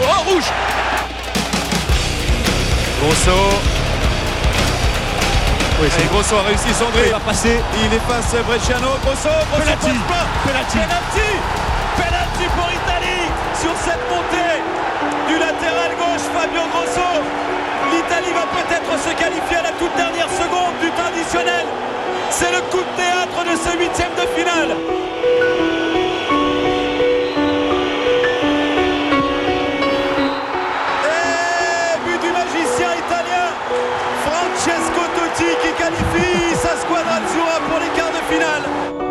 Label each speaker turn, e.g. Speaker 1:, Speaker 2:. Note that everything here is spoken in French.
Speaker 1: Oh, rouge
Speaker 2: Grosso. Oui, c'est Grosso a réussi son
Speaker 1: Il
Speaker 2: dribble.
Speaker 1: va passer.
Speaker 2: Il efface Bresciano. Grosso, Grosso
Speaker 1: Penalty.
Speaker 2: passe pas.
Speaker 1: Penalty.
Speaker 2: Penalty. Penalty pour Italie sur cette montée du latéral gauche Fabio Grosso. C'est le coup de théâtre de ce huitième de finale. Et but du magicien italien Francesco Totti qui qualifie sa squadra azzurra pour les quarts de finale.